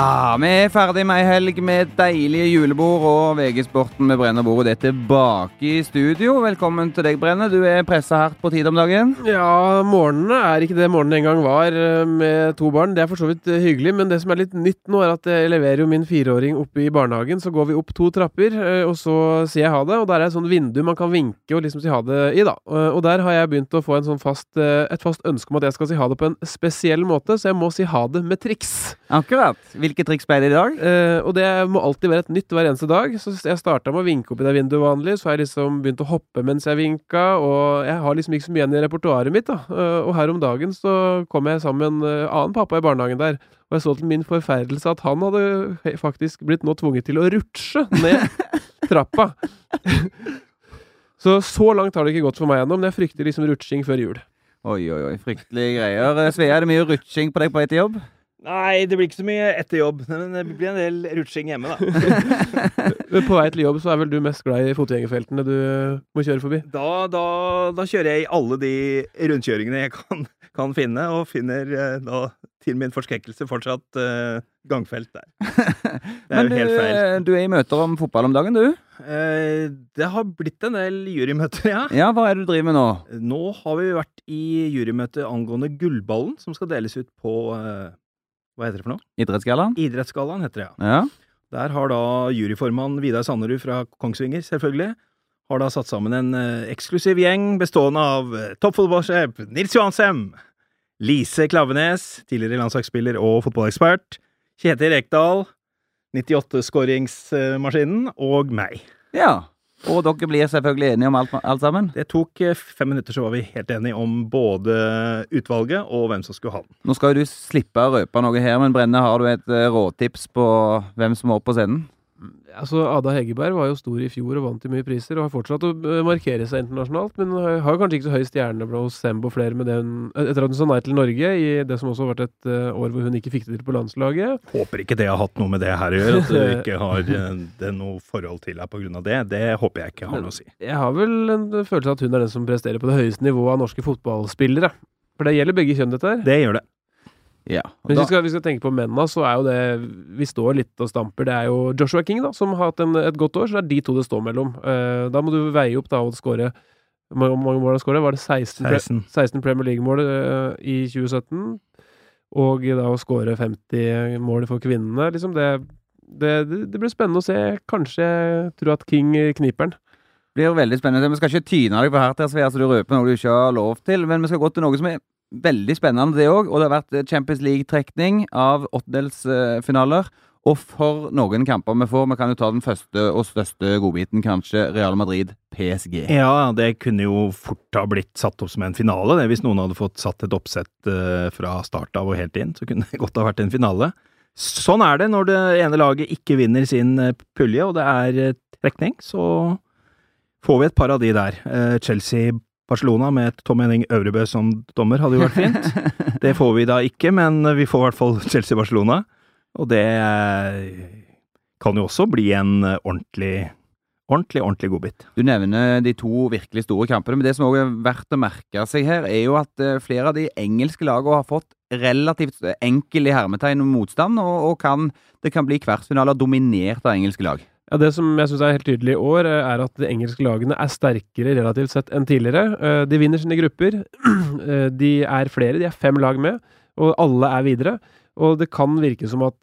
Ah, vi er ferdig med ei helg med deilige julebord og VG-sporten med Brenne bord. Det er tilbake i studio. Velkommen til deg, Brenne. Du er pressa hardt på tid om dagen? Ja, morgenene er ikke det morgenen en gang var eh, med to barn. Det er for så vidt eh, hyggelig, men det som er litt nytt nå, er at jeg leverer jo min fireåring oppe i barnehagen. Så går vi opp to trapper, eh, og så sier jeg ha det. Og der er et sånt vindu man kan vinke og liksom si ha det i, da. Og der har jeg begynt å få en sånn fast, et fast ønske om at jeg skal si ha det på en spesiell måte, så jeg må si ha det med triks. Akkurat. Hvilke triks ble det i dag? Eh, og det må alltid være et nytt hver eneste dag. Så jeg starta med å vinke opp i det vinduet vanlig, så har jeg liksom begynt å hoppe mens jeg vinka, og jeg har liksom ikke så mye igjen i repertoaret mitt, da. Eh, og her om dagen så kom jeg sammen med en uh, annen pappa i barnehagen der, og jeg så til min forferdelse at han hadde faktisk blitt nå tvunget til å rutsje ned trappa. så så langt har det ikke gått for meg ennå, men jeg frykter liksom rutsjing før jul. Oi, oi, oi. Fryktelige greier. Svea, er det mye rutsjing på deg på vei til jobb? Nei, det blir ikke så mye etter jobb. Men det blir en del rutsjing hjemme, da. på vei til jobb så er vel du mest glad i fotgjengerfeltene du må kjøre forbi? Da, da, da kjører jeg i alle de rundkjøringene jeg kan, kan finne, og finner eh, da til min forskrekkelse fortsatt uh, gangfelt der. Det er Men jo helt feil. Men du er i møter om fotball om dagen, du? Uh, det har blitt en del jurymøter, ja. Ja, Hva er det du driver med nå? Nå har vi vært i jurymøte angående Gullballen, som skal deles ut på uh, hva heter det for noe? Idrettsgallaen? Idrettsgallaen heter det, ja. ja. Der har da juryformann Vidar Sanderud fra Kongsvinger, selvfølgelig, har da satt sammen en uh, eksklusiv gjeng bestående av uh, toppfotballsjef Nils Johansem, Lise Klavenes, tidligere landslagsspiller og fotballekspert, Kjetil Rekdal, 98-skåringsmaskinen, og meg. Ja. Og dere blir selvfølgelig enige om alt, alt, sammen? Det tok eh, fem minutter, så var vi helt enige om både utvalget og hvem som skulle ha den. Nå skal jo du slippe å røpe noe her, men Brenne, har du et eh, råtips på hvem som må opp på scenen? Altså, Ada Hegerberg var jo stor i fjor og vant i mye priser, og har fortsatt å eh, markere seg internasjonalt, men har kanskje ikke så høy stjerne hos Sembo flere med den, etter at hun sa nei til Norge i det som også har vært et uh, år hvor hun ikke fikk det til på landslaget. Håper ikke det har hatt noe med det her å gjøre, at du ikke har eh, det noe forhold til deg pga. det. Det håper jeg ikke har noe å si. Jeg har vel en følelse av at hun er den som presterer på det høyeste nivået av norske fotballspillere. For det gjelder begge kjønn, dette her. Det gjør det. Ja, Men hvis vi, skal, vi skal tenke på mennene, så er jo det Vi står litt og stamper. Det er jo Joshua King, da, som har hatt en, et godt år, så det er de to det står mellom. Uh, da må du veie opp da og skåre Hvor mange mål han skåret? Var det 16, 16. 16 Premier League-mål uh, i 2017? Og da å skåre 50 mål for kvinnene, liksom det, det, det, blir spennende å se. Kanskje jeg tror at King kniper den. Det blir veldig spennende. Vi skal ikke tyne deg på her, til, så du røper noe du ikke har lov til, men vi skal gå til noe som er veldig spennende, det òg. Og det har vært eh, Champions League-trekning av åttendelsfinaler. Og for noen kamper vi får, vi kan jo ta den første og største godbiten, kanskje. Real Madrid, PSG. Ja, det kunne jo fort ha blitt satt opp som en finale, det. Hvis noen hadde fått satt et oppsett uh, fra start av og helt inn, så kunne det godt ha vært en finale. Sånn er det når det ene laget ikke vinner sin uh, pulje, og det er trekning. Så får vi et par av de der. Chelsea Barcelona med Tom Henning Øvrebø som dommer hadde jo vært fint. Det får vi da ikke, men vi får i hvert fall Chelsea-Barcelona. Og det kan jo også bli en ordentlig ordentlig, ordentlig godbit. Du nevner de to virkelig store kampene, men det som også er verdt å merke seg her, er jo at eh, flere av de engelske lagene har fått relativt enkel i hermetegn motstand, og, og kan, det kan bli kvartfinaler dominert av engelske lag. Ja, Det som jeg syns er helt tydelig i år, eh, er at de engelske lagene er sterkere relativt sett enn tidligere. Eh, de vinner sine grupper. Eh, de er flere, de er fem lag med, og alle er videre. Og det kan virke som at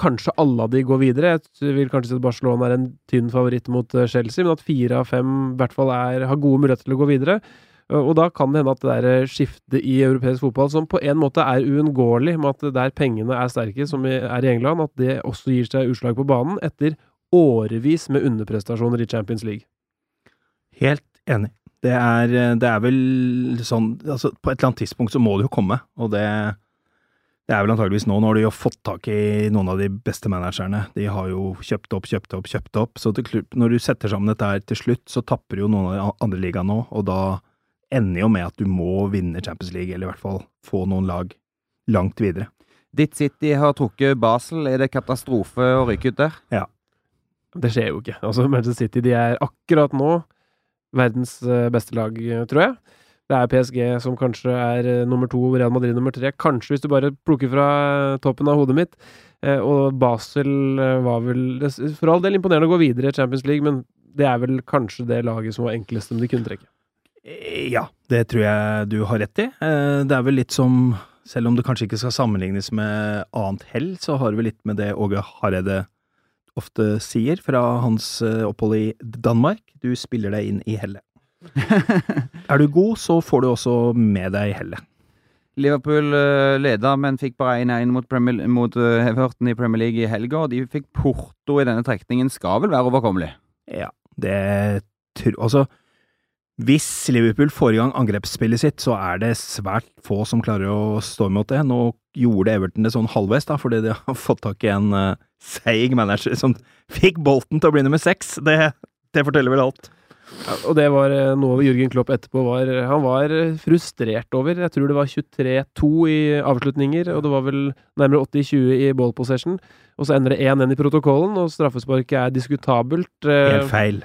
kanskje alle av de går videre. Jeg vil kanskje si at Barcelona er en tynn favoritt mot Chelsea, men at fire av fem i hvert fall er, har gode muligheter til å gå videre. Og da kan det hende at det der skiftet i europeisk fotball, som på en måte er uunngåelig, med at der pengene er sterke, som er i England, at det også gir seg utslag på banen etter årevis med underprestasjoner i Champions League. Helt enig. Det er, det er vel sånn altså På et eller annet tidspunkt så må det jo komme, og det, det er vel antageligvis nå. Nå har de jo fått tak i noen av de beste managerne. De har jo kjøpt opp, kjøpt opp, kjøpt opp. Så til, når du setter sammen dette her til slutt, så tapper jo noen av de andre ligaene nå, og da ender jo med at du må vinne Champions League, eller i hvert fall få noen lag langt videre. Ditt City har trukket Basel. Er det katastrofe å ryke ut der? Ja. Det skjer jo ikke. Altså, Manchester City de er akkurat nå verdens eh, beste lag, tror jeg. Det er PSG som kanskje er eh, nummer to, Real Madrid nummer tre. Kanskje, hvis du bare plukker fra toppen av hodet mitt. Eh, og Basel eh, var vel For all del imponerende å gå videre i Champions League, men det er vel kanskje det laget som var enklest om de kunne trekke. Ja, det tror jeg du har rett i. Eh, Det er vel litt som Selv om det kanskje ikke skal sammenlignes med annet hell, så har det vel litt med det Åge Hareide ofte sier fra hans eh, opphold i Danmark. Du spiller deg inn i hellet. Er du god, så får du også med deg hellet. Liverpool uh, leda, men fikk bare 1-1 mot, Premier- mot eh, Everton i Premier League i helga. og De fikk Porto i denne trekningen. Skal vel være overkommelig? Ja, det tror Altså, hvis Liverpool får i gang angrepsspillet sitt, så er det svært få som klarer å stå imot det. Nå gjorde Everton det sånn halvveis, da, fordi de har fått tak i en uh, seig manager som fikk Bolten til å bli nummer seks. Det, det forteller vel alt. Ja, og det var eh, noe Jørgen Klopp etterpå var Han var frustrert over. Jeg tror det var 23-2 i avslutninger, og det var vel nærmere 80-20 i ball possession. Og så ender det 1-1 i protokollen, og straffesparket er diskutabelt. Eh, Helt feil.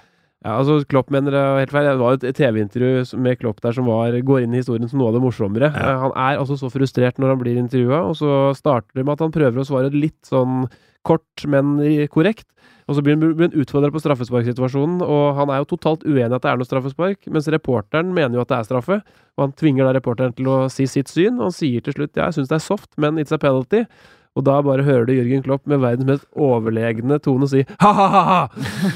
Ja, altså Klopp mener det helt feil. Det var et TV-intervju med Klopp der som var, går inn i historien som noe av det morsommere. Ja. Eh, Han er altså så frustrert når han blir intervjua, og så starter det med at han prøver å svare litt sånn kort, men korrekt. Og så blir han utfordra på straffesparksituasjonen, og han er jo totalt uenig at det er noe straffespark, mens reporteren mener jo at det er straffe. Og han tvinger da reporteren til å si sitt syn, og han sier til slutt ja, jeg syns det er soft, men it's a penalty. Og da bare hører du Jørgen Klopp med verdens mest overlegne tone si ha-ha-ha!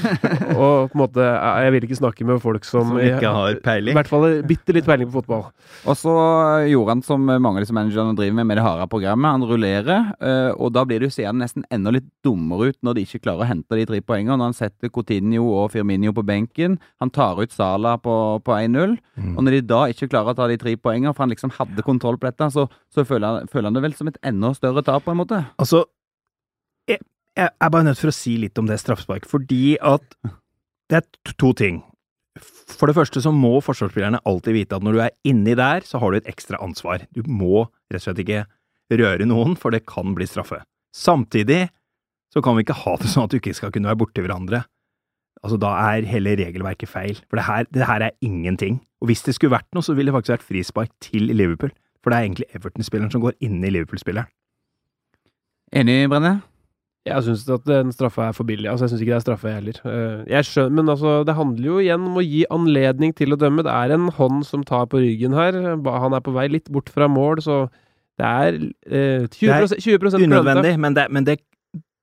og på en måte Jeg vil ikke snakke med folk som, Som ikke har peiling. I hvert fall bitte litt peiling på fotball. Og så gjorde han som mange av disse managerne driver med, med det harde programmet. Han rullerer, eh, og da blir det jo seende nesten enda litt dummere ut når de ikke klarer å hente de tre poengene. Når han setter Coutinho og Firmino på benken, han tar ut Sala på, på 1-0. Mm. Og når de da ikke klarer å ta de tre poengene, for han liksom hadde kontroll på dette, så, så føler, han, føler han det vel som et enda større tap, på en måte. Altså, jeg, jeg er bare nødt for å si litt om det straffespark, fordi at det er to ting. For det første så må forsvarsspillerne alltid vite at når du er inni der, så har du et ekstra ansvar. Du må rett og slett ikke røre noen, for det kan bli straffe. Samtidig så kan vi ikke ha det sånn at du ikke skal kunne være borti hverandre. Altså, da er hele regelverket feil. For det her, det her er ingenting. Og hvis det skulle vært noe, så ville det faktisk vært frispark til Liverpool. For det er egentlig Everton-spilleren som går inn i Liverpool-spilleren. Enig, Brenne? Jeg syns at den straffa er for billig. Altså, jeg syns ikke det er straffe, jeg heller. Eh, Jeg skjønner, men altså, det handler jo igjen om å gi anledning til å dømme. Det er en hånd som tar på ryggen her. Han er på vei litt bort fra mål, så det er eh, 20, 20 klønete. unødvendig, men det, men det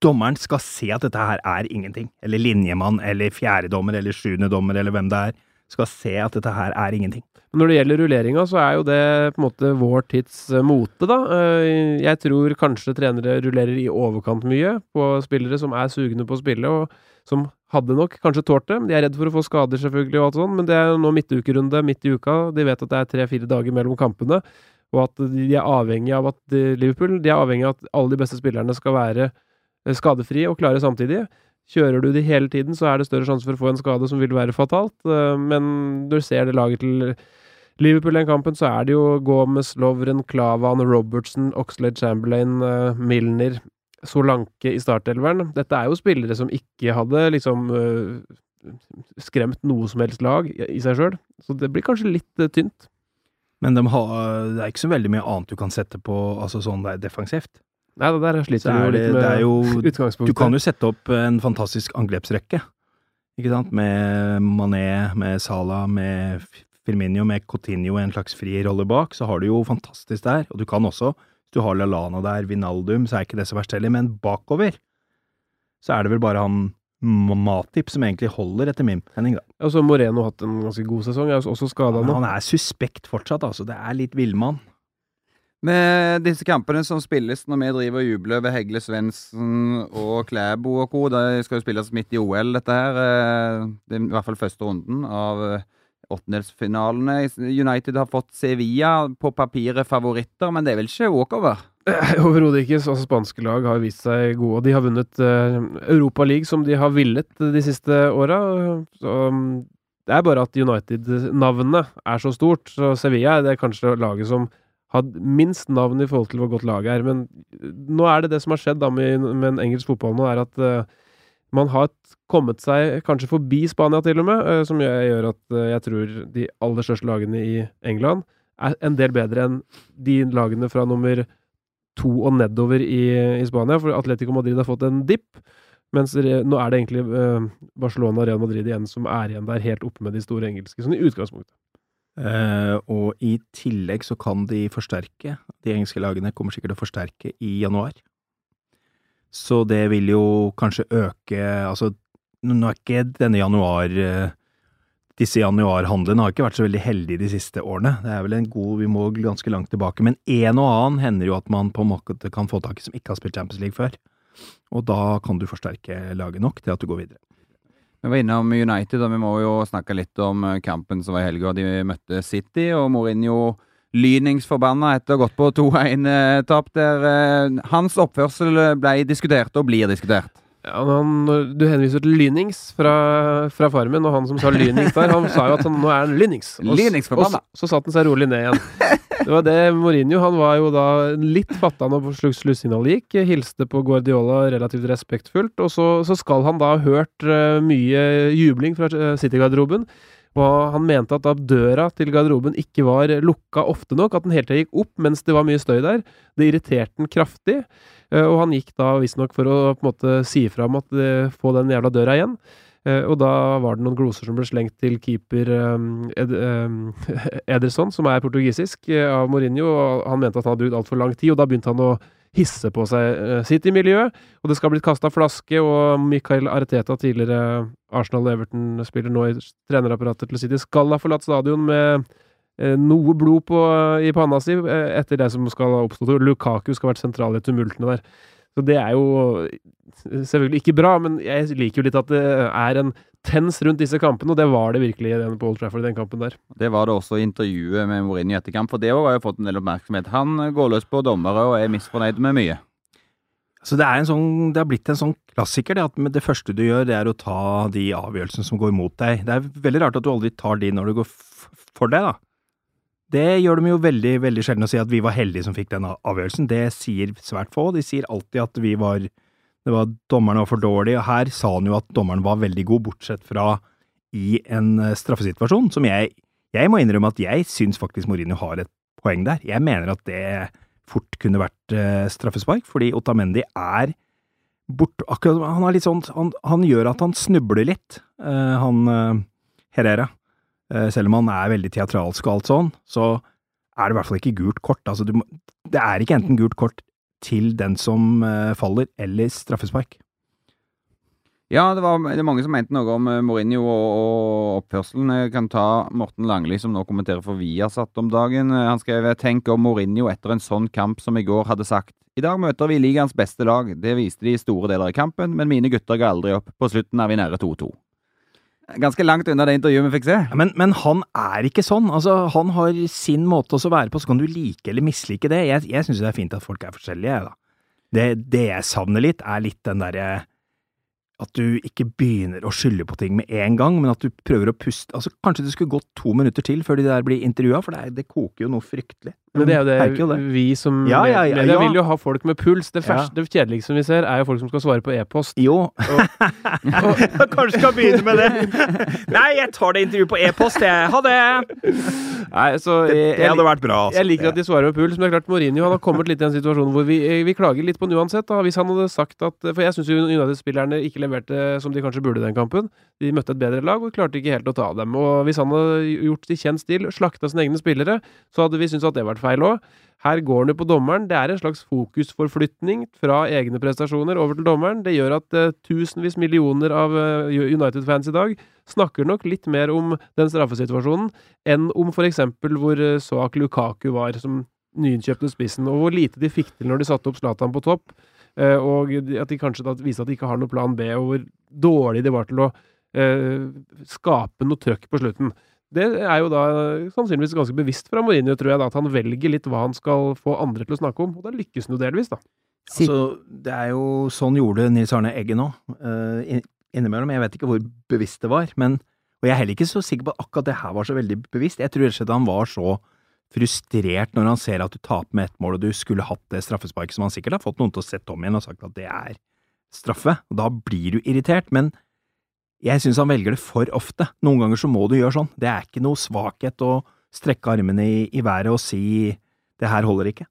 dommeren skal se at dette her er ingenting. Eller linjemann, eller fjerdedommer, eller sjuendedommer, eller hvem det er, skal se at dette her er ingenting. Når det gjelder rulleringa, så er jo det på en måte vår tids eh, mote, da. Eh, Jeg tror kanskje trenere rullerer i overkant mye på spillere som er sugne på å spille, og som hadde nok kanskje tålt det. De er redd for å få skader, selvfølgelig, og alt sånt, men det er nå midtukerunde midt i uka. De vet at det er tre-fire dager mellom kampene, og at de er avhengig av at Liverpool de er avhengig av at alle de beste spillerne skal være eh, skadefrie og klare samtidig. Kjører du de hele tiden, så er det større sjanse for å få en skade som vil være fatalt. eh, Men du ser det laget til Liverpool i den kampen, så er det jo Gomez, Lovren, Klavan, Robertson, Oxlade Chamberlain, eh, Milner, Solanke i startelveren. Dette er jo spillere som ikke hadde liksom eh, skremt noe som helst lag i seg sjøl. Så det blir kanskje litt tynt. Men de har, det er ikke så veldig mye annet du kan sette på altså sånn der defensivt. Nei, det der sliter du jo det, litt er med jo, utgangspunktet. du kan jo sette opp en fantastisk angrepsrekke, ikke sant, med Mané, med Salah, med Firmino, med Coutinho i en slags fri rolle bak, så har du jo fantastisk der, og du kan også, hvis du har Lallana der, Vinaldum, så er ikke det så verst heller, men bakover, så er det vel bare han Matip som egentlig holder etter min mening, da. Og så har Moreno hatt en ganske god sesong, er også skada nå. han er suspekt fortsatt, altså. Det er litt villmann. Med disse kampene som spilles når vi driver og jubler over Hegle Svendsen og Klæbo og co. Det skal jo spilles midt i OL, dette her. eh, Det er i hvert fall første runden av eh, åttendelsfinalene. United har fått Sevilla på papiret favoritter, men det er vel ikke walkover? Overhodet ikke. Altså, spanske lag har vist seg gode. De har vunnet Europa League som de har villet de siste åra. Um, det er bare at United-navnet er så stort. Så Sevilla er det kanskje laget som har minst navn i forhold til hvor godt laget er. Men nå er det det som har skjedd da med, med en engelsk fotball nå, er at uh, Man har kommet seg kanskje forbi Spania, til og med, uh, som gjør at uh, jeg tror de aller største lagene i England er en del bedre enn de lagene fra nummer to og nedover i, i Spania. For Atletico Madrid har fått en dipp, mens nå er det egentlig eh, Barcelona og Real Madrid igjen som er igjen der helt oppe med de store engelske, sånn i utgangspunktet. Eh, og i tillegg så kan de forsterke. De engelske lagene kommer sikkert til å forsterke i januar. Så det vil jo kanskje øke Altså, nå er ikke denne januar eh, Disse januarhandlene har ikke vært så veldig heldige de siste årene. Det er vel en god Vi må ganske langt tilbake. Men en og annen hender jo at man på en måte kan få tak i som ikke har spilt Champions League før. Og da kan du forsterke laget nok til at du går videre. Vi var innom United, og vi må jo snakke litt om eh, kampen som var i helga. De møtte City, og Mourinho lyningsforbanna etter å ha gått på 2-1-tap der. eh, Hans oppførsel ble diskutert, og blir diskutert. Han, du henviser til Lynings fra, fra Farmen, og han som sa Lynings der, han sa jo at han, nå er han Lynings. Og, s- og s- så satte han seg rolig ned igjen. Det var det Mourinho Han var jo da litt fatta når slu- sluttsignalet gikk. Hilste på Guardiola relativt respektfullt. Og så, så skal han da ha hørt eh, mye jubling fra eh, City-garderoben. Og han mente at da døra til garderoben ikke var lukka ofte nok, at den hele tida gikk opp mens det var mye støy der. Det irriterte han kraftig. Eh, Og han gikk da visstnok for å på en måte si ifra om at eh, få den jævla døra igjen. Eh, Og da var det noen gloser som ble slengt til keeper Ed, um, Ederson, som er portugisisk, av Mourinho. Og han mente at han hadde brukt altfor lang tid, og da begynte han å hisse på seg sitt i miljøet. Og det skal ha blitt kasta flaske, og Michael Arteta, tidligere Arsenal-Everton-spiller, nå i trenerapparatet til City, skal ha forlatt stadion med noe blod på, i panna si eh, etter det som skal ha oppstått. Lukaku skal ha vært sentral i tumultene der. Så det er jo selvfølgelig ikke bra, men jeg liker jo litt at det er en tens rundt disse kampene, og det var det virkelig den på Old Trafford i den kampen der. Det var det også i intervjuet med Mourinho i etterkamp, for det òg har jo fått en del oppmerksomhet. Han går løs på dommere og er misfornøyd med mye. Så det er en sånn, det har blitt en sånn klassiker, det at det første du gjør, det er å ta de avgjørelsene som går mot deg. Det er veldig rart at du aldri tar de når det går f for deg, da. Det gjør de jo veldig, veldig sjelden å si at vi var heldige som fikk den avgjørelsen. Det sier svært få. De sier alltid at vi var det var dommeren var for dårlige, og her sa han jo at dommeren var veldig god, bortsett fra i en eh, straffesituasjon, som jeg Jeg må innrømme at jeg syns faktisk Mourinho har et poeng der. Jeg mener at det fort kunne vært eh, straffespark, fordi Otamendi er bort... Akkurat, han er sånn Han, han gjør at han snubler litt, eh, han Herrera. Eh, selv om han er veldig teatralsk og alt sånn, så er det i hvert fall ikke gult kort. Altså, må- det er ikke enten gult kort til den som eh, faller, eller straffespark. Ja, det, var, det mange som mente noe om eh, Mourinho og, og oppførselen. Jeg kan ta Morten Langli, som nå kommenterer for Viasat om dagen. Han skrev Tenk om Mourinho etter en sånn kamp som i går hadde sagt i dag møter vi ligaens beste lag. Det viste de i store deler av kampen, men mine gutter ga aldri opp. På slutten er vi nære 2-2. Ganske langt unna det intervjuet vi fikk se. Men, men han er ikke sånn. Altså, han har sin måte å være på, så kan du like eller mislike det. Jeg, jeg syns det er fint at folk er forskjellige, jeg, da. Det, det jeg savner litt, er litt den derre at du ikke begynner å skylde på ting med en gang, men at du prøver å puste Altså, kanskje det skulle gått to minutter til før de der blir intervjua, for det, er, det koker jo noe fryktelig. Men det er jo jo jo det, vi som Ja, ja, ja, media vil jo ha folk med puls. Det, første, det kjedeligste vi ser, er jo folk som skal svare på e-post. Jo. Kanskje skal begynne med det. Nei, jeg tar det intervjuet på e-post, jeg. Ha det! Nei, så Det, jeg, det hadde vært bra. Altså. Jeg liker at de svarer med puls, men det er klart Mourinho han har kommet litt i en situasjon hvor vi, vi klager litt på den uansett. Da. Hvis han hadde sagt at For jeg syns United-spillerne ikke leverte som de kanskje burde den kampen. De møtte et bedre lag og klarte ikke helt å ta dem. Og hvis han hadde gjort i kjent stil, slakta sine egne spillere, så hadde vi syntes at det vært feil òg. Her går han jo på dommeren. Det er en slags fokusforflytning fra egne prestasjoner over til dommeren. Det gjør at uh, tusenvis millioner av uh, United-fans i dag snakker nok litt mer om den straffesituasjonen enn om eksempel hvor uh, svak Lukaku var som nyinnkjøpte spissen, og hvor lite de fikk til når de satte opp Zlatan på topp, eh, og at de kanskje da viser at de ikke har noen plan B, og hvor dårlig de var til å eh, skape noe trøkk på slutten. Det er jo da sannsynligvis ganske bevisst fra Mourinho, tror jeg, da, at han velger litt hva han skal få andre til å snakke om, og da lykkes han jo delvis, da. Altså, det er jo sånn gjorde Nils Arne Eggen òg. innimellom. Jeg vet ikke hvor bevisst det var. Men, og jeg er heller ikke så sikker på at akkurat det her var så veldig bevisst. Jeg tror rett og slett han var så frustrert når han ser at du taper med ett mål, og du skulle hatt det straffesparket som han sikkert har fått noen til å sette om igjen og sagt at det er straffe, og da blir du irritert, men jeg synes han velger det for ofte. Noen ganger så må du gjøre sånn. Det er ikke noe svakhet å strekke armene i, i været og si det her holder ikke.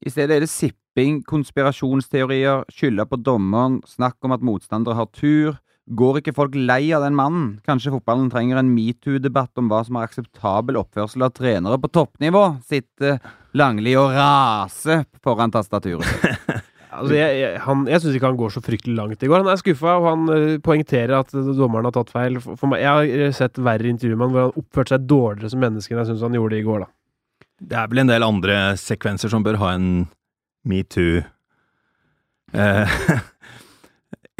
I stedet er det sipping, konspirasjonsteorier, skylde på dommeren, snakk om at motstandere har tur. Går ikke folk lei av den mannen? Kanskje fotballen trenger en metoo-debatt om hva som er akseptabel oppførsel av trenere på toppnivå? Sitte Langli og rase foran tastaturet. Altså, jeg jeg, han- jeg syns ikke han går så fryktelig langt i går. Han er skuffa, og han uh, poengterer at dommeren har tatt feil. For, for meg, jeg har eh, sett verre intervjuer med han hvor han oppførte seg dårligere som menneske enn jeg syns han gjorde det i går. da. Det er vel en del andre sekvenser som bør ha en metoo eh,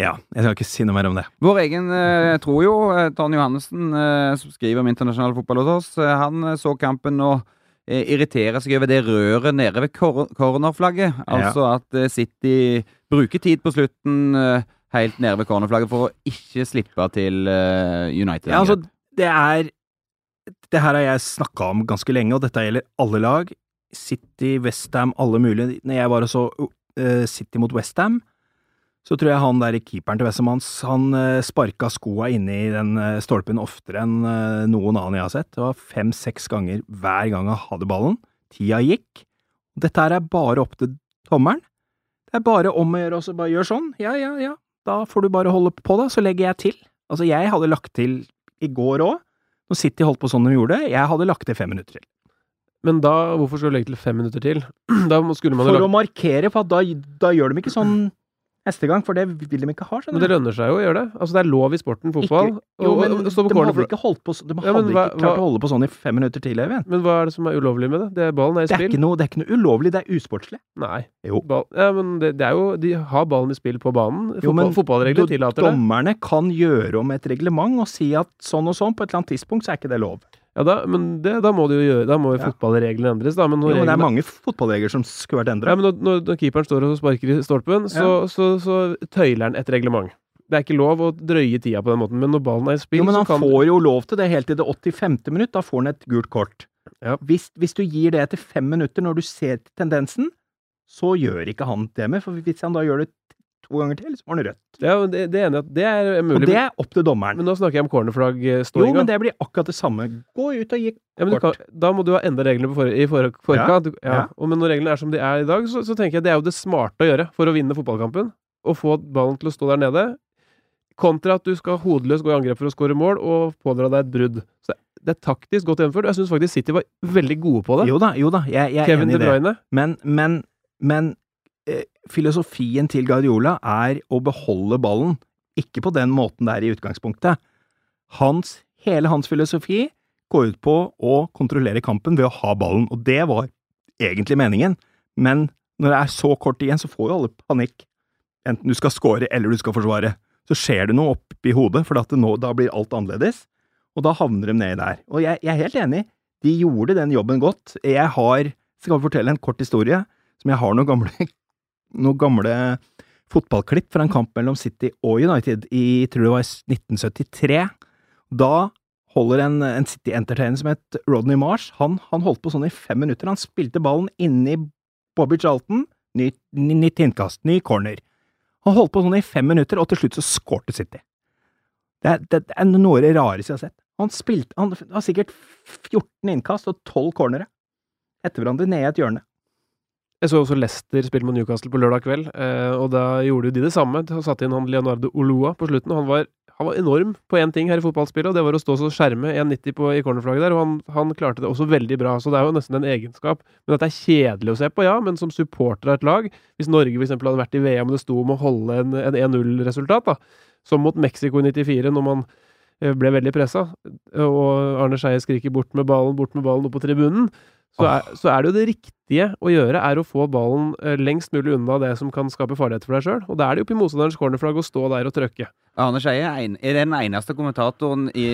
Ja, jeg skal ikke si noe mer om det. Vår egen eh, tror jo, eh, Johannessen, eh, som skriver om internasjonal fotball hos oss, eh, han eh, så kampen og eh, irriterer seg over det røret nede ved cor cornerflagget. Altså at eh, City bruker tid på slutten eh, helt nede ved cornerflagget for å ikke slippe til eh, United. Ja, altså, det er Det her har jeg snakka om ganske lenge, og dette gjelder alle lag. City, Westham, alle mulige. Når jeg var og så uh, City mot Westham, så tror jeg han der keeperen til Westham, han, han uh, sparka skoa inni i den uh, stolpen oftere enn uh, noen annen jeg har sett. Det var fem-seks ganger hver gang han hadde ballen. Tida gikk. Dette her er bare opp til tommeren. Det er bare om å gjøre å bare gjør sånn. Ja, ja, ja. Da får du bare holde på, da, så legger jeg til. Altså, jeg hadde lagt til i går òg. Når City holdt på sånn de gjorde, jeg hadde lagt til fem minutter til. Men da, hvorfor skal du legge til fem minutter til? Skulle For å markere, for da, da gjør de ikke sånn neste gang, for det vil de ikke ha, Men det lønner seg jo å gjøre det. Altså, det er lov i sporten fotball. Ikke- Jo, men de hadde ikke holdt på De Ja, hadde men hva- ikke klart hva- å holde på sånn i fem minutter til, Øyvind. Men hva er det som er ulovlig med det? det ballen er i Det er, spill. ikke noe, det er ikke noe ulovlig, det er usportslig. Nei. Jo. Ball, ja, men det, det er jo De har ballen i spill på banen. Jo, men fotballregler tillater det. Dommerne kan gjøre om et reglement og si at sånn og sånn, på et eller annet tidspunkt så er ikke det lov. Ja, da, men det, da må de jo gjøre Da må Ja. fotballreglene endres, da. Men Jo, men det er mange fotballregler som skulle vært Ja, endra. men når, når, når keeperen står og sparker i stolpen, så, så, så tøyler han et reglement. Det er ikke lov å drøye tida på den måten, men når ballen er i spill, Jo, men så han kan får jo lov til det helt til det 85. minutt. Da får han et gult kort. Ja. Hvis, hvis du gir det etter fem minutter når du ser tendensen, så gjør ikke han det med. For hvis han da gjør det to ganger til, så var den rødt. Ja, det, det er enig at det er Og det er opp til dommeren. Men nå snakker jeg om Jo, cornerflagg-ståinga. men det blir akkurat det samme. Gå ut og gi Ja, men du kan, kort. da må du ha enda reglene for, i for, forkant. For, Ja. ja. Og, men når reglene er som de er i dag, så, så tenker jeg det er jo det smarte å gjøre for å vinne fotballkampen. Å få ballen til å stå der nede, kontra at du skal hodeløst gå i angrep for å skåre mål og pådra deg et brudd. Så det er taktisk godt gjennomført. Jeg syns faktisk City var veldig gode på det. Jo da, jo da, jeg, jeg er Kevin enig De i det. Men, men, men eh, filosofien til Guardiola er å beholde ballen, ikke på den måten det er i utgangspunktet. Hans, hele hans filosofi går ut på å kontrollere kampen ved å ha ballen, og det var egentlig meningen. Men når det er så kort igjen, så får jo alle panikk. Enten du skal score eller du skal forsvare. Så skjer det noe oppi hodet, for nå, da blir alt annerledes. Og da havner de nedi der. Og jeg, jeg er helt enig. De gjorde den jobben godt. Jeg har Skal fortelle en kort historie, som jeg har noen gamle, noen gamle fotballklipp fra en kamp mellom City og United i tror det var 1973. Da holder en, en City-entertainer som het Rodney Marsh, han, han holdt på sånn i fem minutter. Han spilte ballen inni Bobby Charlton, ny- ny- nytt innkast, ny corner. Han holdt på sånn i fem minutter, og til slutt så skårte City. Det er, det er noe av det rareste jeg har sett. Han spilte, han har sikkert 14 innkast og 12 cornere etter hverandre ned i et hjørne. Jeg så også Leicester spille mot Newcastle på lørdag kveld, eh, og da gjorde de det samme. De satte inn han Leonardo Olua på slutten. og Han var, han var enorm på én ting her i fotballspillet, og det var å stå og skjerme 1,90 på- i cornerflagget der, og han, han klarte det også veldig bra. Så det er jo nesten en egenskap. Men at det er kjedelig å se på, ja, men som supporter av et lag Hvis Norge f.eks. hadde vært i VM og det sto om å holde en, en 1-0-resultat, da, som mot Mexico i 94, når man eh, ble veldig pressa, og Arne Skeie skriker 'bort med ballen', 'bort med ballen' opp på tribunen, så er, så er det jo det riktige å gjøre, er å få ballen eh, lengst mulig unna det som kan skape farlighet for deg sjøl. Og da er det oppi motstanderens cornerflagg å stå der og trøkke. Arne Skeie er, en- den eneste kommentatoren i,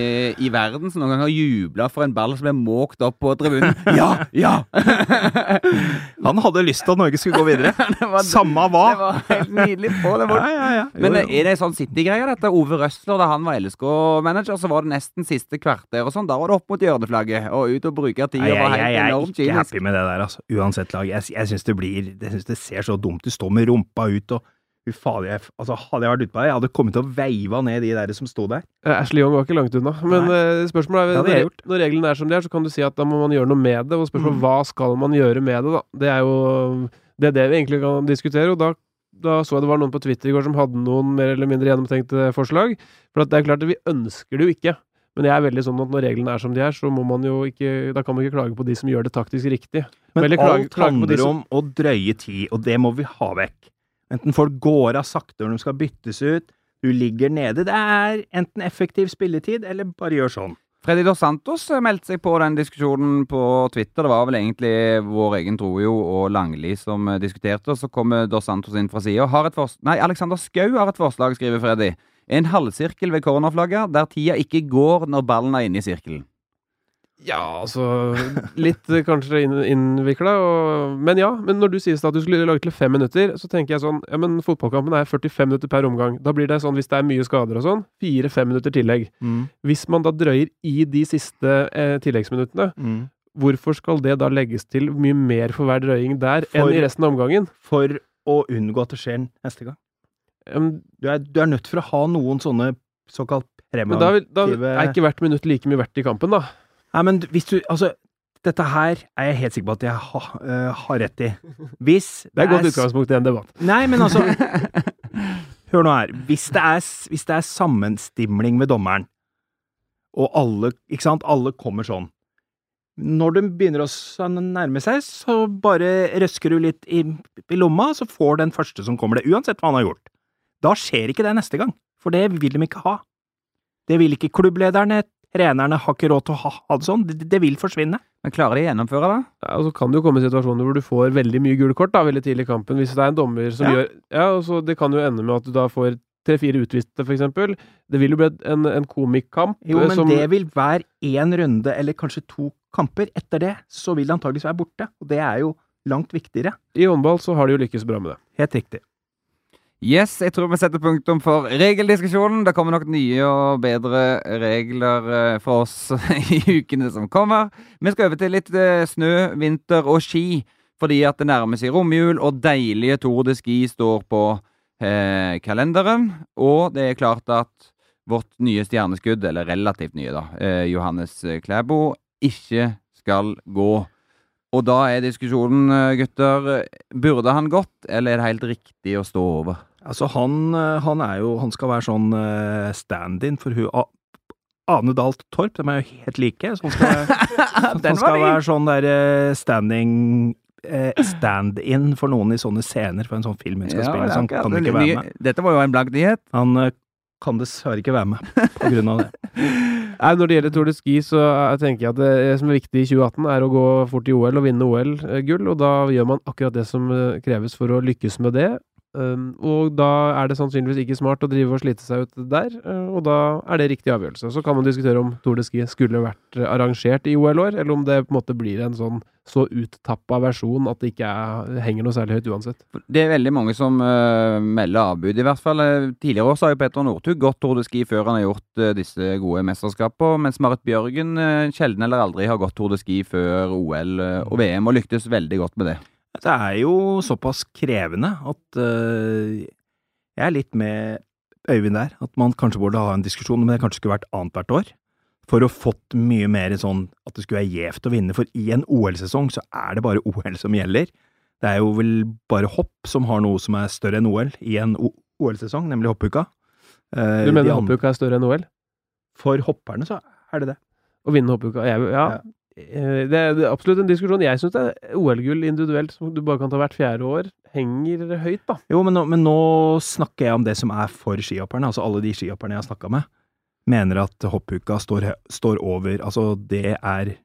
i verden som noen gang har jubla for en ball som ble måkt opp på tribunen. Ja! Ja! Han hadde lyst til at Norge skulle gå videre. var, Samme hva. det var helt nydelig på det. Var. ja, ja. Men eh, er det en sånn City-greie, dette? Ove Røsler, da han var LSK-manager, så var det nesten siste kvarter og sånn. Da var det opp mot hjørneflagget og ut og bruke tida. Jeg, jeg, var jeg, jeg er ikke happy med det der, altså. Uansett lag. Jeg, jeg syns det blir Jeg synes det ser så dumt ut. Stå med rumpa ut og fader, jeg, altså, hadde jeg vært ute på det, jeg hadde kommet til å veiva ned de der som sto der. Eh, Ashley Young var ikke langt unna. Men Nei. spørsmålet er når, når reglene er som de er, så kan du si at da må man gjøre noe med det. Og spørsmålet Mm. hva skal man gjøre med det, da? Det er jo det, er det vi egentlig kan diskutere. Og da, da så jeg det var noen på Twitter i går som hadde noen mer eller mindre gjennomtenkte forslag. For at det er klart at vi ønsker det jo ikke. Men jeg er veldig sånn at når reglene er som de er, så må man jo ikke Da kan man ikke klage på de som gjør det taktisk riktig. Men Veldig klage- alt handler om å drøye tid, og det må vi ha vekk. Enten folk går av sakte når de skal byttes ut, du ligger nede. Det er enten effektiv spilletid, eller bare gjør sånn. Freddy Dos Santos eh, meldte seg på den diskusjonen på Twitter. Det var vel egentlig vår egen Trojo og Langli som eh, diskuterte. og Så kommer Dos Santos inn fra sida. Nei, Alexander Skau har et forslag, skriver Freddy. En halvsirkel ved cornerflagget, der tida ikke går når ballen er inne i sirkelen. Ja, altså Litt eh, kanskje inn, innvikla, men ja. Men når du sier at du skulle lage til fem minutter, så tenker jeg sånn Ja, men fotballkampen er 45 minutter per omgang. Da blir det sånn, hvis det er mye skader og sånn, fire-fem minutter tillegg. Hvis man da drøyer i de siste eh, tilleggsminuttene, hvorfor skal det da legges til mye mer for hver drøying der For- enn i resten av omgangen? For å unngå at det skjer neste gang. Um, Du er, du er nødt for å ha noen sånne såkalt men da, vil, da er ikke hvert minutt like mye verdt i kampen, da. Nei, men hvis du Altså, dette her er jeg helt sikker på at jeg ha, uh, har rett i. Hvis Det er et godt utgangspunkt i en debatt. Nei, men altså Hør nå her. Hvis det er, hvis det er sammenstimling med dommeren, og alle Ikke sant? Alle kommer sånn. Når de begynner å nærme seg, så bare røsker du litt i, i lomma, så får den første som kommer det, uansett hva han har gjort. Da skjer ikke det neste gang, for det vil de ikke ha. Det vil ikke klubblederne, trenerne har ikke råd til å ha, ha det sånn. Det, det vil forsvinne. Men klarer de å gjennomføre det? Ja, og så kan det jo komme situasjoner hvor du får veldig mye gule kort da, veldig tidlig i kampen, hvis det er en dommer som Ja. gjør Ja, og så det kan jo ende med at du da får tre-fire utviste, for eksempel. Det vil jo bli en, en komikkamp. Jo, men som, det vil være én runde, eller kanskje to kamper. Etter det så vil det antageligvis være borte, og det er jo langt viktigere. I håndball så har de jo lykkes bra med det. Helt riktig. Yes, jeg tror vi setter punktum for regeldiskusjonen. Det kommer nok nye og bedre regler eh, for oss i ukene som kommer. Vi skal over til litt eh, snø, vinter og ski, fordi at det nærmer seg romjul, og deilige Tour Ski står på eh, kalenderen. Og det er klart at vårt nye stjerneskudd, eller relativt nye, da, eh, Johannes Klæbo, ikke skal gå. Og da er diskusjonen, eh, gutter, burde han gått, eller er det helt riktig å stå over? Altså, han, eh, han er jo Han skal være sånn eh, stand-in for hun Ane Dahl Torp. De er jo helt like. Så han skal, han skal være sånn der eh, standing eh, Stand-in for noen i sånne scener for en sånn film hun skal Ja, spille. Så han kan det ikke være med. Dette var jo en blank nyhet. Han eh, kan dessverre ikke være med på grunn av det. Nei, Når det gjelder Tour de Ski, så eh, tenker jeg at det som er viktig i 2018, er å gå fort i OL og vinne OL-gull, og da gjør man akkurat det som eh, kreves for å lykkes med det. Um, og da er det sannsynligvis ikke smart å drive og slite seg ut der, uh, og da er det riktig avgjørelse. Så kan man diskutere om Tour de Ski skulle vært uh, arrangert i OL-år, eller om det på en måte blir en sånn så uttappa versjon at det ikke er, henger noe særlig høyt uansett. Det er veldig mange som uh, melder avbud, i hvert fall. Eh, Tidligere år har jo Petter Northug gått Tour de Ski før han har gjort uh, disse gode mesterskapene, mens Marit Bjørgen uh, sjelden eller aldri har gått Tour de Ski før OL eh, og VM, og lyktes veldig godt med det. Det er jo såpass krevende at uh, jeg er litt med Øyvind der. At man kanskje burde ha en diskusjon, men det kanskje skulle vært annethvert år. For å fått mye mer sånn at det skulle være gjevt å vinne. For i en OL-sesong så er det bare OL som gjelder. Det er jo vel bare hopp som har noe som er større enn OL i en OL-sesong, nemlig hoppuka. Uh, Du mener hoppuka er større enn OL? For hopperne så er det det. Å vinne hoppuka? Ja. Ja. Eh, Det er absolutt en diskusjon. Jeg syns OL-gull individuelt, som du bare kan ta hvert fjerde år, henger høyt, da. Jo, men nå, men nå snakker jeg om det som er for skihopperne. Altså alle de skihopperne jeg har snakka med, mener at hoppuka står, står over Altså, det er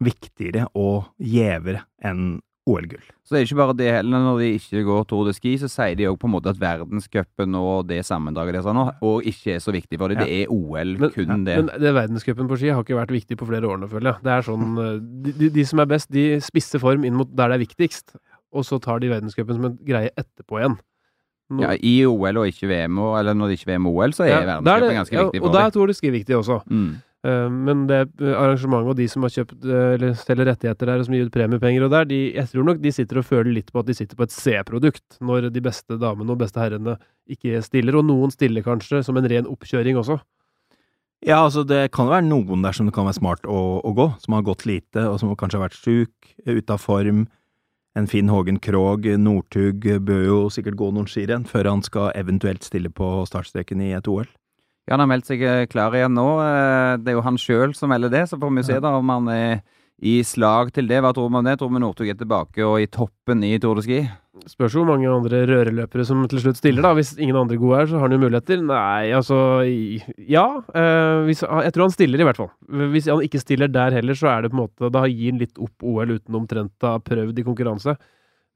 viktigere og gjevere enn OL-gull. Så det er ikke bare det heller. Når de ikke går Tour de Ski, så sier de òg på en måte at verdenscupen og det sammendraget nå, og ikke er så viktig for dem. Ja. Det er OL, Men- kun det. Men det verdenscupen på ski har ikke vært viktig på flere årene, føler jeg. Det er sånn eh, de, de, som er best, de spisser form inn mot der det er viktigst, og så tar de verdenscupen som en greie etterpå igjen. No. Ja, I OL og ikke VM, eller når det ikke er VM og OL, så er Ja, da er verdenscupen ganske ja, viktig Og for da dem. er Tour de Ski viktig også. Mm. Eh, Men det arrangementet og de som har kjøpt eh, eller selger rettigheter der og som gir ut premiepenger og der, de, jeg tror nok de sitter og føler litt på at de sitter på et C-produkt når de beste damene og beste herrene ikke stiller, og noen stiller kanskje som en ren oppkjøring også. Ja, altså det kan jo være noen der som det kan være smart å, å gå, som har gått lite, og som kanskje har vært sjuk, ute av form. En Finn Hågen Krogh, Northug, bør jo sikkert gå noen skirenn før han skal eventuelt stille på startstreken i et OL. Ja, han har meldt seg eh, klar igjen nå. Eh, Det er jo han sjøl som melder det, så får vi se da om han er i slag til det. Hva tror vi om det? Tror vi Northug er tilbake og i toppen i Tour de Ski? Spørs hvor mange andre røreløpere som til slutt stiller, da. Hvis ingen andre gode er, så har han jo muligheter. Nei, altså Ja. eh, hvis, jeg tror han stiller, i hvert fall. Hvis han ikke stiller der heller, så er det på en måte Da gir han litt opp OL uten omtrent å ha prøvd i konkurranse.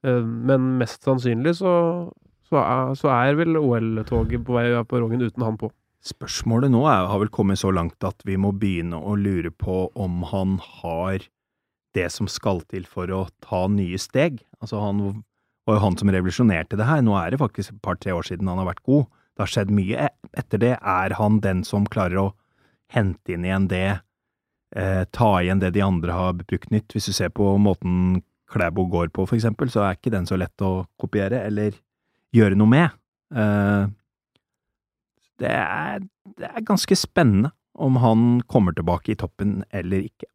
Men mest sannsynlig så, så, er, så er vel OL-toget på vei på Roggen uten han på. Spørsmålet nå er, har vel kommet så langt at vi må begynne å lure på om han har det som skal til for å ta nye steg. Altså han var jo han som revolusjonerte det her. Nå er det faktisk et par-tre år siden han har vært god. Det har skjedd mye e- etter det. Er han den som klarer å hente inn igjen det, eh, ta igjen det de andre har brukt nytt? Hvis du ser på måten Klæbo går på, for eksempel, så er ikke den så lett å kopiere eller gjøre noe med. Eh, det er, det er ganske spennende om han kommer tilbake i toppen eller ikke.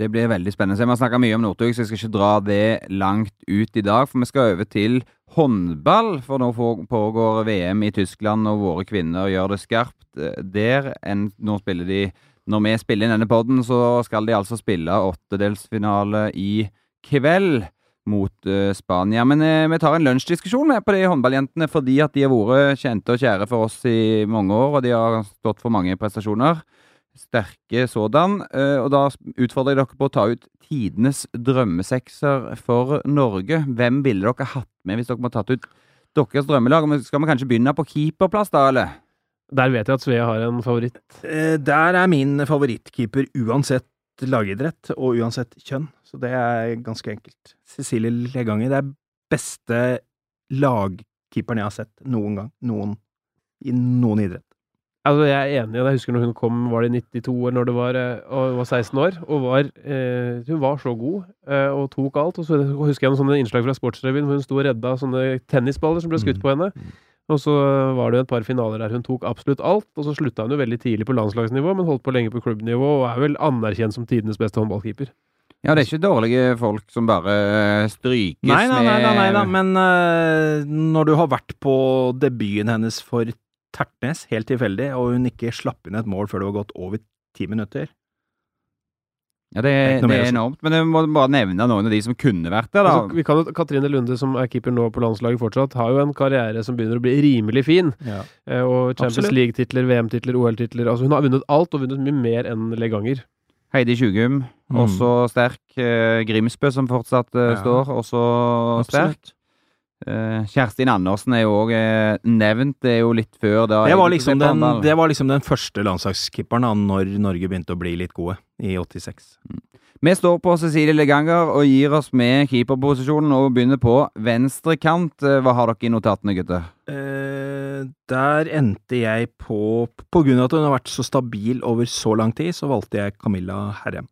Det blir veldig spennende. Vi har snakka mye om Northug, så jeg skal ikke dra det langt ut i dag. For vi skal over til håndball, for nå pågår VM i Tyskland, og våre kvinner gjør det skarpt eh, der. nå spiller de Når vi spiller inn denne podden, så skal de altså spille åttedelsfinale i kveld mot uh, Spania. Men uh, vi tar en lunsjdiskusjon med på de håndballjentene, fordi at de har vært kjente og kjære for oss i mange år, og de har stått for mange prestasjoner. Sterke sådan. Uh, Og da utfordrer jeg dere på å ta ut tidenes drømmesekser for Norge. Hvem ville dere hatt med hvis dere må tatt ut deres drømmelag? Skal vi kanskje begynne på keeperplass, da, eller? Der vet jeg at Svea har en favoritt. Eh, Der er min favorittkeeper uansett lagidrett og uansett kjønn, så det er ganske enkelt. Cecilie Leganger. Det er beste lagkeeperen jeg har sett noen gang. Noen. I noen idrett. Altså, jeg er enig. Jeg husker når hun kom, var det i 92 år, når det var, eh, og var 16 år, og var eh, Hun var så god, eh, og tok alt. Og så husker jeg noen sånne innslag fra Sportsrevyen hvor hun sto og redda sånne tennisballer som ble skutt Mm. på henne. Og så var det jo et par finaler der hun tok absolutt alt, og så slutta hun jo veldig tidlig på landslagsnivå, men holdt på lenge på klubbnivå, og er vel anerkjent som tidenes beste håndballkeeper. Ja, det er ikke dårlige folk som bare strykes Nei, nei, nei, nei, nei nei. men uh, når du har vært på debuten hennes for Tertnes, helt tilfeldig, og hun ikke slapp inn et mål før det var gått over ti minutter Ja, det, er det er enormt. Men jeg må bare nevne noen av de som kunne vært der, da. Altså, vi kan jo, Katrine Lunde, som er keeper nå på landslaget fortsatt, har jo en karriere som begynner å bli rimelig fin. Ja. Eh, og Champions League-titler, VM-titler, OL-titler. Altså, hun har vunnet alt, og vunnet mye mer enn Leganger. Heidi Tjugum, Mm. også sterk. Eh, Grimsbø, som fortsatt eh, Ja. står, også sterk. Absolutt. Eh, Kjerstin Andersen er jo òg eh, nevnt. Det er jo litt før da Det var, liksom den, det var liksom den første landslagsskipperen da når Norge begynte å bli litt gode, i 86. Vi står på Cecilie Leganger og gir oss med keeperposisjonen og begynner på venstre kant. Eh, Hva har dere i notatene, gutter? Eh, der endte jeg på På grunn av at hun har vært så stabil over så lang tid, så valgte jeg Camilla Herrem.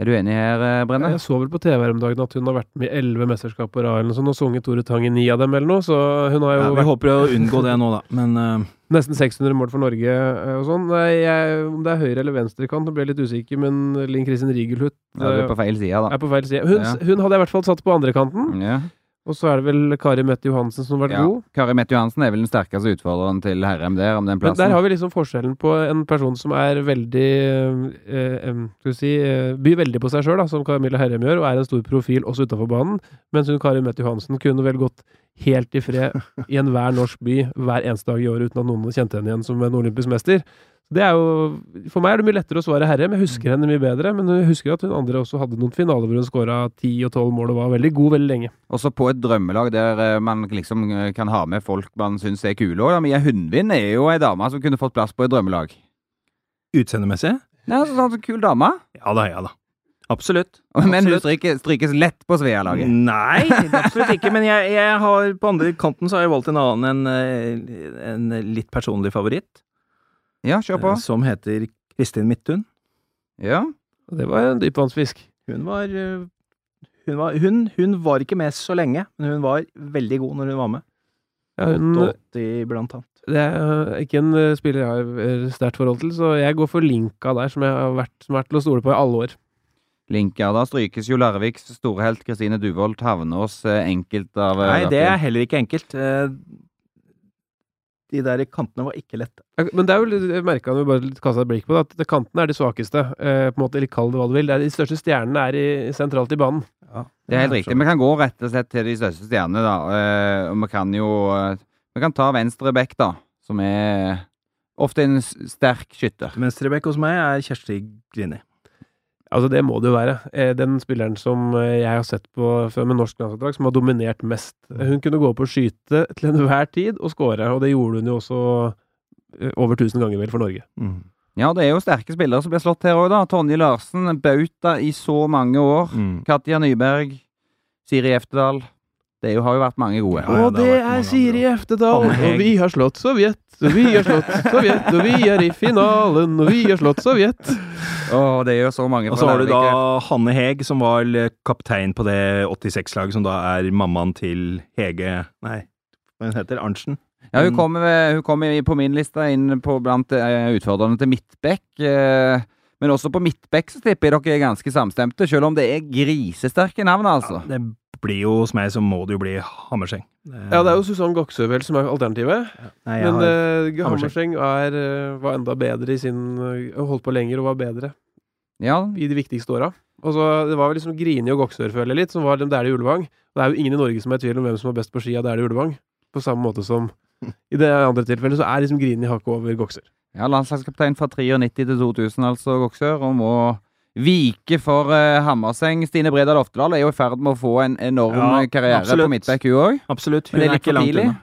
Er du enig her, eh, Brenne? Jeg så vel på TV her om dagen at hun har vært med i elleve mesterskap på rad eller og sunget Tore Tang i ni av dem eller noe, så hun har jo Ja, vi vært håper å unngå det nå, da, men uh... nesten 600 mål for Norge eh, og sånn. Om det er høyre- eller venstrekant, jeg litt usikker, men Linn Kristin Rigelhut Ja, er på feil side, da. er på feil side. Hun, Ja. hun hadde jeg i hvert fall satt på andrekanten, Ja. Og så er det vel Kari Mette Johansen som har vært Ja. god. Kari Mette Johansen er vel den sterkeste utfordreren til Herrem der, om den Men der har vi liksom forskjellen på en person som er veldig eh, Skal vi si eh, Byr veldig på seg sjøl, som Camilla Herrem gjør, og er en stor profil også utafor banen. Mens hun Kari Mette Johansen kunne vel gått helt i fred i enhver norsk by hver eneste dag i året uten at noen kjente henne igjen som en olympisk mester. Det er jo, For meg er det mye lettere å svare herre, men Jeg husker henne mye bedre, men jeg husker at hun andre også hadde noen finaler hvor hun skåra ti og tolv mål og var veldig god veldig lenge. Også på et drømmelag der eh, man liksom eh, kan ha med folk man syns er kule. òg. Mia Hundvin er jo ei dame som kunne fått plass på et drømmelag. utseendemessig Ja, så, sånn, så kul dame. Ja da, ja da. Absolutt. Men hun Absolutt. strykes, strykes lett på Svea-laget. Nei, absolutt ikke. Men jeg, jeg har, på andre kanten så har jeg valgt en annen, en, eh, en litt personlig favoritt. Ja, kjør på. eh, Som heter Kristin Midthun. Ja. Og Det var en dypvannsfisk. Hun var, eh, hun var hun, hun var ikke med så lenge, men hun var veldig god når hun var med. Ja, hun, 80 blant annet. det er ikke en spiller jeg har sterkt forhold til, så jeg går for Linka der, som jeg har vært, som har vært til å stole på i alle år. Linker. Da strykes jo Larviks storhelt Kristine Duvold Tavnås eh, enkelt av eh, Nei, det er heller ikke enkelt. Eh, De der kantene var ikke lette. Men det er jo, jeg merket han jo bare kasta et blikk på det, at det- kantene er de svakeste. Eh, på en måte, eller kall det hva du vil. Det er de største stjernene er i, sentralt i banen. Det er helt riktig. Vi kan gå rett og slett til de største stjernene, da. Eh, og vi kan jo Vi kan ta venstre bekk, da. Som er ofte en sterk skytter. Venstrebekk hos meg er Kjersti Grini. Altså, det må det jo være. Eh, Den spilleren som eh, jeg har sett på før med norsk landslagsdrag, som har dominert mest. Hun kunne gå opp og skyte til enhver tid og skåre, og det gjorde hun jo også eh, over 1000 ganger vel for Norge. Mm. Ja, det er jo sterke spillere som blir slått her òg, da. Tonje Larsen, bauta i så mange år. Mm. Katja Nyberg, Siri Eftedal. Det jo, har jo vært mange gode. Ja, ja, og det er Siri. Eftedal, og vi har slått Sovjet, og vi har slått Sovjet, og vi er i finalen, og vi har slått Sovjet. Å, det er jo så mange Og så har du da Hanne Heg, som var kaptein på det 86-laget, som da er mammaen til Hege Nei, hva hun heter Arntzen? Ja, hun kommer, hun kom, på min liste inn på blant eh, utfordrerne til midtbekk. Eh, men også på midtbekk så tipper jeg dere er ganske samstemte, selv om det er grisesterke navn, altså. Ja, det blir jo hos meg, så må det jo bli Hammerseng. Ja, det er jo Susann Goksø vel som er alternativet. Nei, Men har, uh, Hammerseng. Er, eh, var enda bedre i sin uh, Holdt på lenger og var bedre Ja, i de viktigste åra. Og så Det var vel liksom Grini og Goksør, føler jeg litt, som var dem der i Ulvang. Det er jo ingen i Norge som er i tvil om hvem som er best på ski av Dæhlie Ulvang. På samme måte som i det andre tilfellet, så er liksom Grini hakket over Goksør. Ja landslagskaptein fra 93 til 2000, altså, Goksør, og må vike for uh, Hammerseng. Stine Bredal Oftedal er jo i ferd med å få en enorm Ja, karriere absolutt. på midtbekk, hun òg. Absolutt. Men Hun det er er ikke for langt tidlig. unna.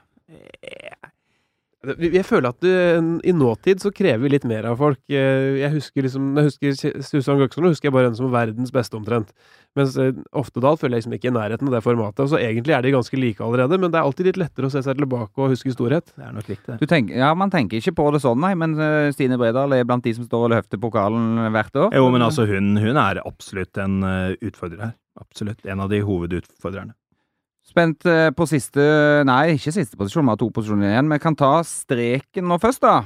Jeg føler at du, i nåtid så krever vi litt mer av folk. Eh, Jeg husker liksom jeg husker Susann nå husker jeg bare henne som verdens beste, omtrent. Mens eh, Oftedal føler jeg liksom ikke i nærheten av det formatet. Så egentlig er de ganske like allerede, men det er alltid litt lettere å se seg tilbake og huske storhet. Det er nok riktig. Du tenker, ja, Man tenker ikke på det sånn, nei, men eh, Stine Bredal er blant de som står og løfter pokalen hvert år. Jo, men altså, hun, hun er absolutt en eh, utfordrer her. Absolutt. En av de hovedutfordrerne. Spent eh, på siste Nei, ikke siste posisjon, vi har to posisjoner igjen. Vi kan ta streken nå først, da.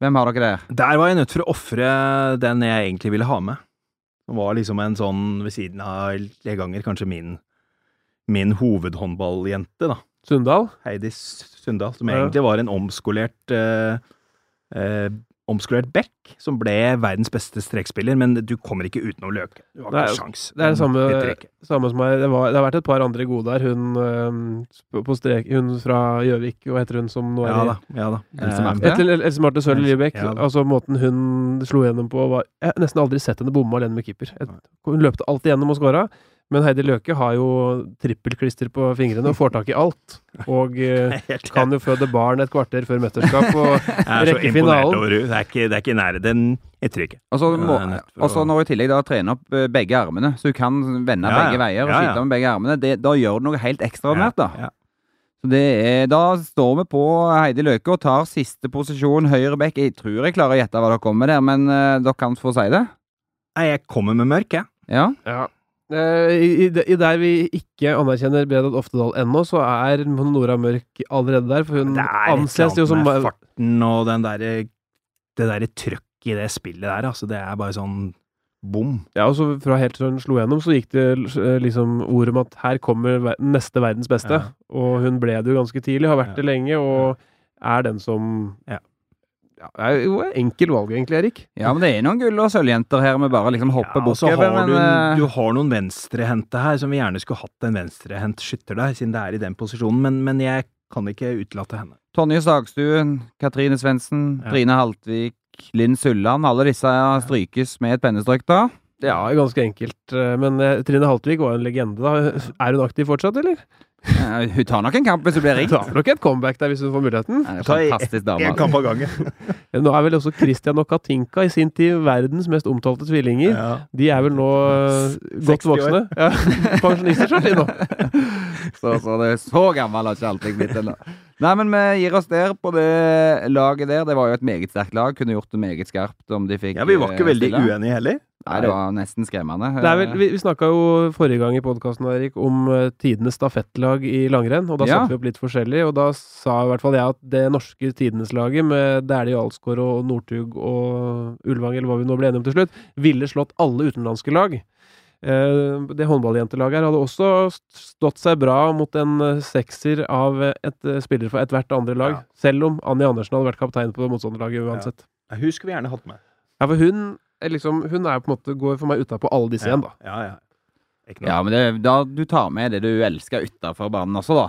Hvem har dere der? Der var jeg nødt for å ofre den jeg egentlig ville ha med. Det var liksom en sånn ved siden av Leganger, kanskje min, min hovedhåndballjente, da. Sundal? Heidi Sundal, som Ja. egentlig var en omskolert eh, eh, Omskolert back, som ble verdens beste strekspiller, men du kommer ikke utenom Løke. Du har ikke sjans. det er det samme- Samme som meg. Det, var, det har vært et par andre gode der. Hun strek, hun fra Gjøvik, hva heter hun som nå er Ja da. Ja da. Else Marte? Else Marte ja altså måten hun slo gjennom på var Jeg har nesten aldri sett henne bomme alene med keeper. Hun løpte alltid gjennom og skåra. Men Heidi Løke har jo trippelklister på fingrene og får tak i alt. Og eh, kan jo føde barn et kvarter før mesterskap. Og rekke finalen. over. Det er ikke, det er ikke nære. Den ytrer ikke. Og så må- jeg er nødt og så når hun i tillegg da trener opp eh, begge armene, så hun kan vende Ja, ja. begge veier og Ja, ja. skyte med begge armene, det, da gjør du noe helt ekstraordinært, da. Ja. Så det er, da står vi på Heidi Løke og tar siste posisjon, høyre bekk. Jeg tror jeg klarer å gjette hva dere kommer med der, men uh, dere kan få si det. Nei, jeg kommer med mørk, jeg. Ja. Ja. Eh, I, i, der vi ikke anerkjenner Bredal Oftedal ennå, så er Nora Mørk allerede der. For hun Det er et anses jo eller som annet med farten og den der, Det derre trøkket i det spillet der, altså. Det er bare sånn bom. Ja, og så fra helt til hun slo gjennom, så gikk det eh, liksom ord om at her kommer neste verdens beste. Ja. Og hun ble det jo ganske tidlig, har vært det lenge, og er den som Ja. Ja, det er jo et enkel valg, egentlig, Erik. ja, men det er noen gull- og sølvjenter her vi bare liksom hopper Ja, bukk så du, eh, du har noen venstrehendte her som vi gjerne skulle hatt en venstrehendt skytter der, siden det er i den posisjonen, men, men jeg kan ikke utelate henne. Tonje Sagstuen, Katrine Svendsen, Ja. Trine Haltvik, Linn Sulland. Alle disse strykes med et pennestrøk, da. Ja, ganske enkelt. eh, Men eh, Trine Haltvik var en legende, da. Er hun aktiv fortsatt, eller? Eh, Hun tar nok en kamp hvis hun blir ringt. Hun tar nok et comeback der, hvis hun får muligheten. Fantastisk dame. En kamp av gangen. Nå er vel også Christian og Katinka i sin tid verdens mest omtalte tvillinger. Ja. De er vel nå godt 60 år. voksne. Ja, Pensjonister, så de nå. Så, så det er så gammel har ikke alltid blitt ennå. Nei, men vi gir oss der på det laget der. Det var jo et meget sterkt lag. Kunne gjort det meget skarpt om de fikk Ja, vi var ikke eh, veldig stille. uenige heller. Nei, det var nesten skremmende. Det er vel, vi vi snakka jo forrige gang i podkasten Erik, om eh, tidenes stafettlag i langrenn, og da Ja. satte vi opp litt forskjellig. Og da sa i hvert fall jeg at det norske tidenes-laget med Dæhlie Alsgaard og Northug og Ulvang, eller hva vi nå ble enige om til slutt, ville slått alle utenlandske lag. Eh, Det håndballjentelaget her hadde også stått seg bra mot en eh, sekser av et spiller spillere fra ethvert andre lag, Ja. selv om Annie Andersen hadde vært kaptein på motstanderlaget uansett. Ja, Hun skulle vi gjerne hatt med. Ja, for hun er liksom, hun er på en måte, går for meg utapå alle disse Ja, igjen, da. ja, ja. Ikke noe. Ja, men det, da du tar med det du elsker utafor banen også, da.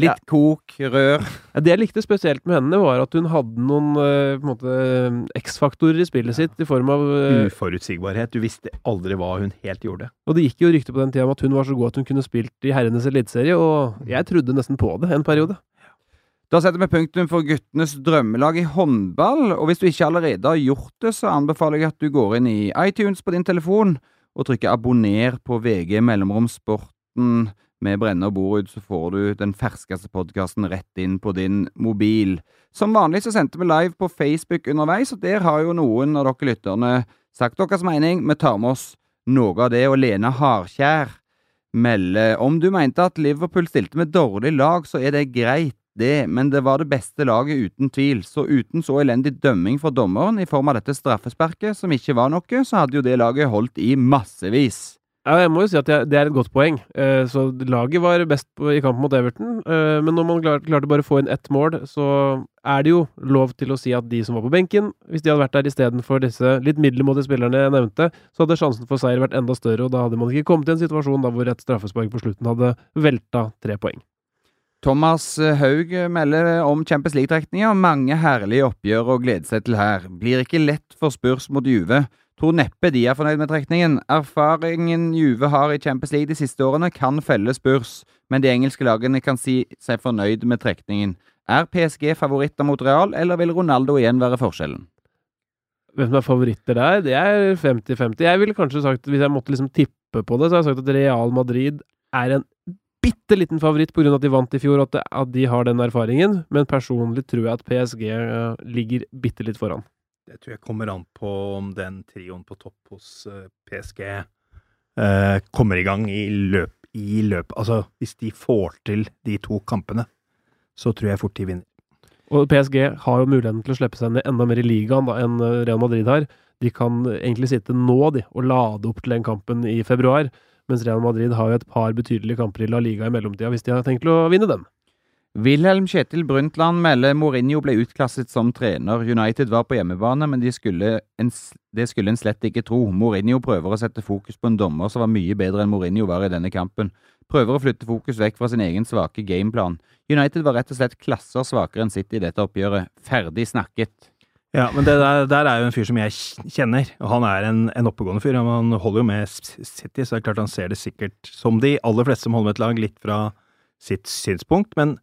Litt Ja. kok, rør. Ja, det jeg likte spesielt med henne, var at hun hadde noen uh, X-faktorer i spillet sitt, i form av uh, Uforutsigbarhet. Du visste aldri hva hun helt gjorde. Og det gikk jo rykter på den tida om at hun var så god at hun kunne spilt i herrenes eliteserie, og jeg trodde nesten på det en periode. Da setter vi punktum for guttenes drømmelag i håndball. Og hvis du ikke allerede har gjort det, så anbefaler jeg at du går inn i iTunes på din telefon og trykker abonner på VG Mellomrom Sporten med Brenne og Borud, så får du den ferskeste podkasten rett inn på din mobil. Som vanlig så sendte vi live på Facebook underveis, og der har jo noen av dere lytterne sagt deres mening. Vi tar med oss noe av det, og Lene Hardkjær melder om du mente at Liverpool stilte med dårlig lag, så er det greit det, men det var det beste laget uten tvil, så uten så elendig dømming fra dommeren i form av dette straffesparket, som ikke var noe, så hadde jo det laget holdt i massevis. Ja, jeg må jo si at det er et godt poeng. Eh, så laget var best i kampen mot Everton, eh, men når man klarte bare å få inn ett mål, så er det jo lov til å si at de som var på benken, hvis de hadde vært der istedenfor disse litt middelmådige spillerne jeg nevnte, så hadde sjansen for seier vært enda større, og da hadde man ikke kommet i en situasjon hvor et straffespark på slutten hadde velta tre poeng. Thomas Haug melder om Champions League-trekninger. Mange herlige oppgjør å glede seg til her. Blir ikke lett for Spurs mot Juve. Tror neppe de er fornøyd med trekningen. Erfaringen Juve har i Champions League de siste årene, kan felle Spurs, men de engelske lagene kan si seg fornøyd med trekningen. Er PSG favoritter mot Real, eller vil Ronaldo igjen være forskjellen? Hvem som er favoritter der, det er 50-50. Jeg ville kanskje sagt, hvis jeg måtte liksom tippe på det, så har jeg sagt at Real Madrid er en bitte liten favoritt pga. at de vant i fjor, og at, de har den erfaringen. Men personlig tror jeg at PSG eh, ligger bitte litt foran. Det tror jeg kommer an på om den trioen på topp hos eh, PSG eh, kommer i gang i løp, i løp Altså, hvis de får til de to kampene, så tror jeg fort de vinner. Og PSG har jo muligheten til å slippe seg ned enda mer i ligaen da, enn eh, Real Madrid har. De kan egentlig sitte nå de, og lade opp til den kampen i februar, mens Real Madrid har jo et par betydelige kamper i La Liga i mellomtida, hvis de har tenkt å vinne den. Wilhelm Kjetil Brundtland melder Mourinho ble utklasset som trener. United var på hjemmebane, men de skulle en, det skulle en slett ikke tro. Mourinho prøver å sette fokus på en dommer som var mye bedre enn Mourinho var i denne kampen. Prøver å flytte fokus vekk fra sin egen svake gameplan. United var rett og slett klasser svakere enn City i dette oppgjøret. Ferdig snakket. Ja, men det der, der er jo en fyr som jeg kjenner, og han er en, en oppegående fyr. Han holder jo med City, så det er klart han ser det sikkert, som de aller fleste som holder med et lag, litt fra sitt synspunkt. Men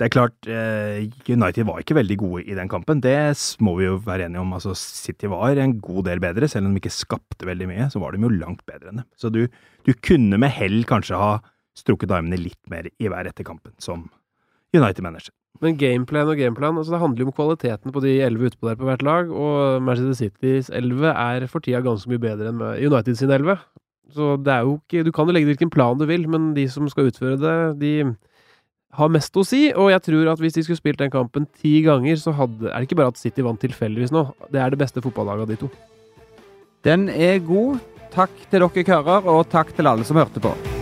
det er klart, eh, United var ikke veldig gode i den kampen. Det må vi jo være enige om. Altså, City var en god del bedre, selv om de ikke skapte veldig mye, så var de jo langt bedre enn det. Så du, du kunne med hell kanskje ha strukket armene litt mer i hver etter kampen, som United-manager. Men gameplan og gameplan, altså det handler jo om kvaliteten på de elleve utpå der på hvert lag, og Manchester Citys elleve er for tida ganske mye bedre enn United sin elleve. Så det er jo ikke Du kan jo legge hvilken plan du vil, men de som skal utføre det, de har mest å si, og jeg tror at hvis de skulle spilt den kampen ti ganger, så hadde, er det ikke bare at City vant tilfeldigvis nå. Det er det beste fotballaget av de to. Den er god. Takk til dere karer, og takk til alle som hørte på.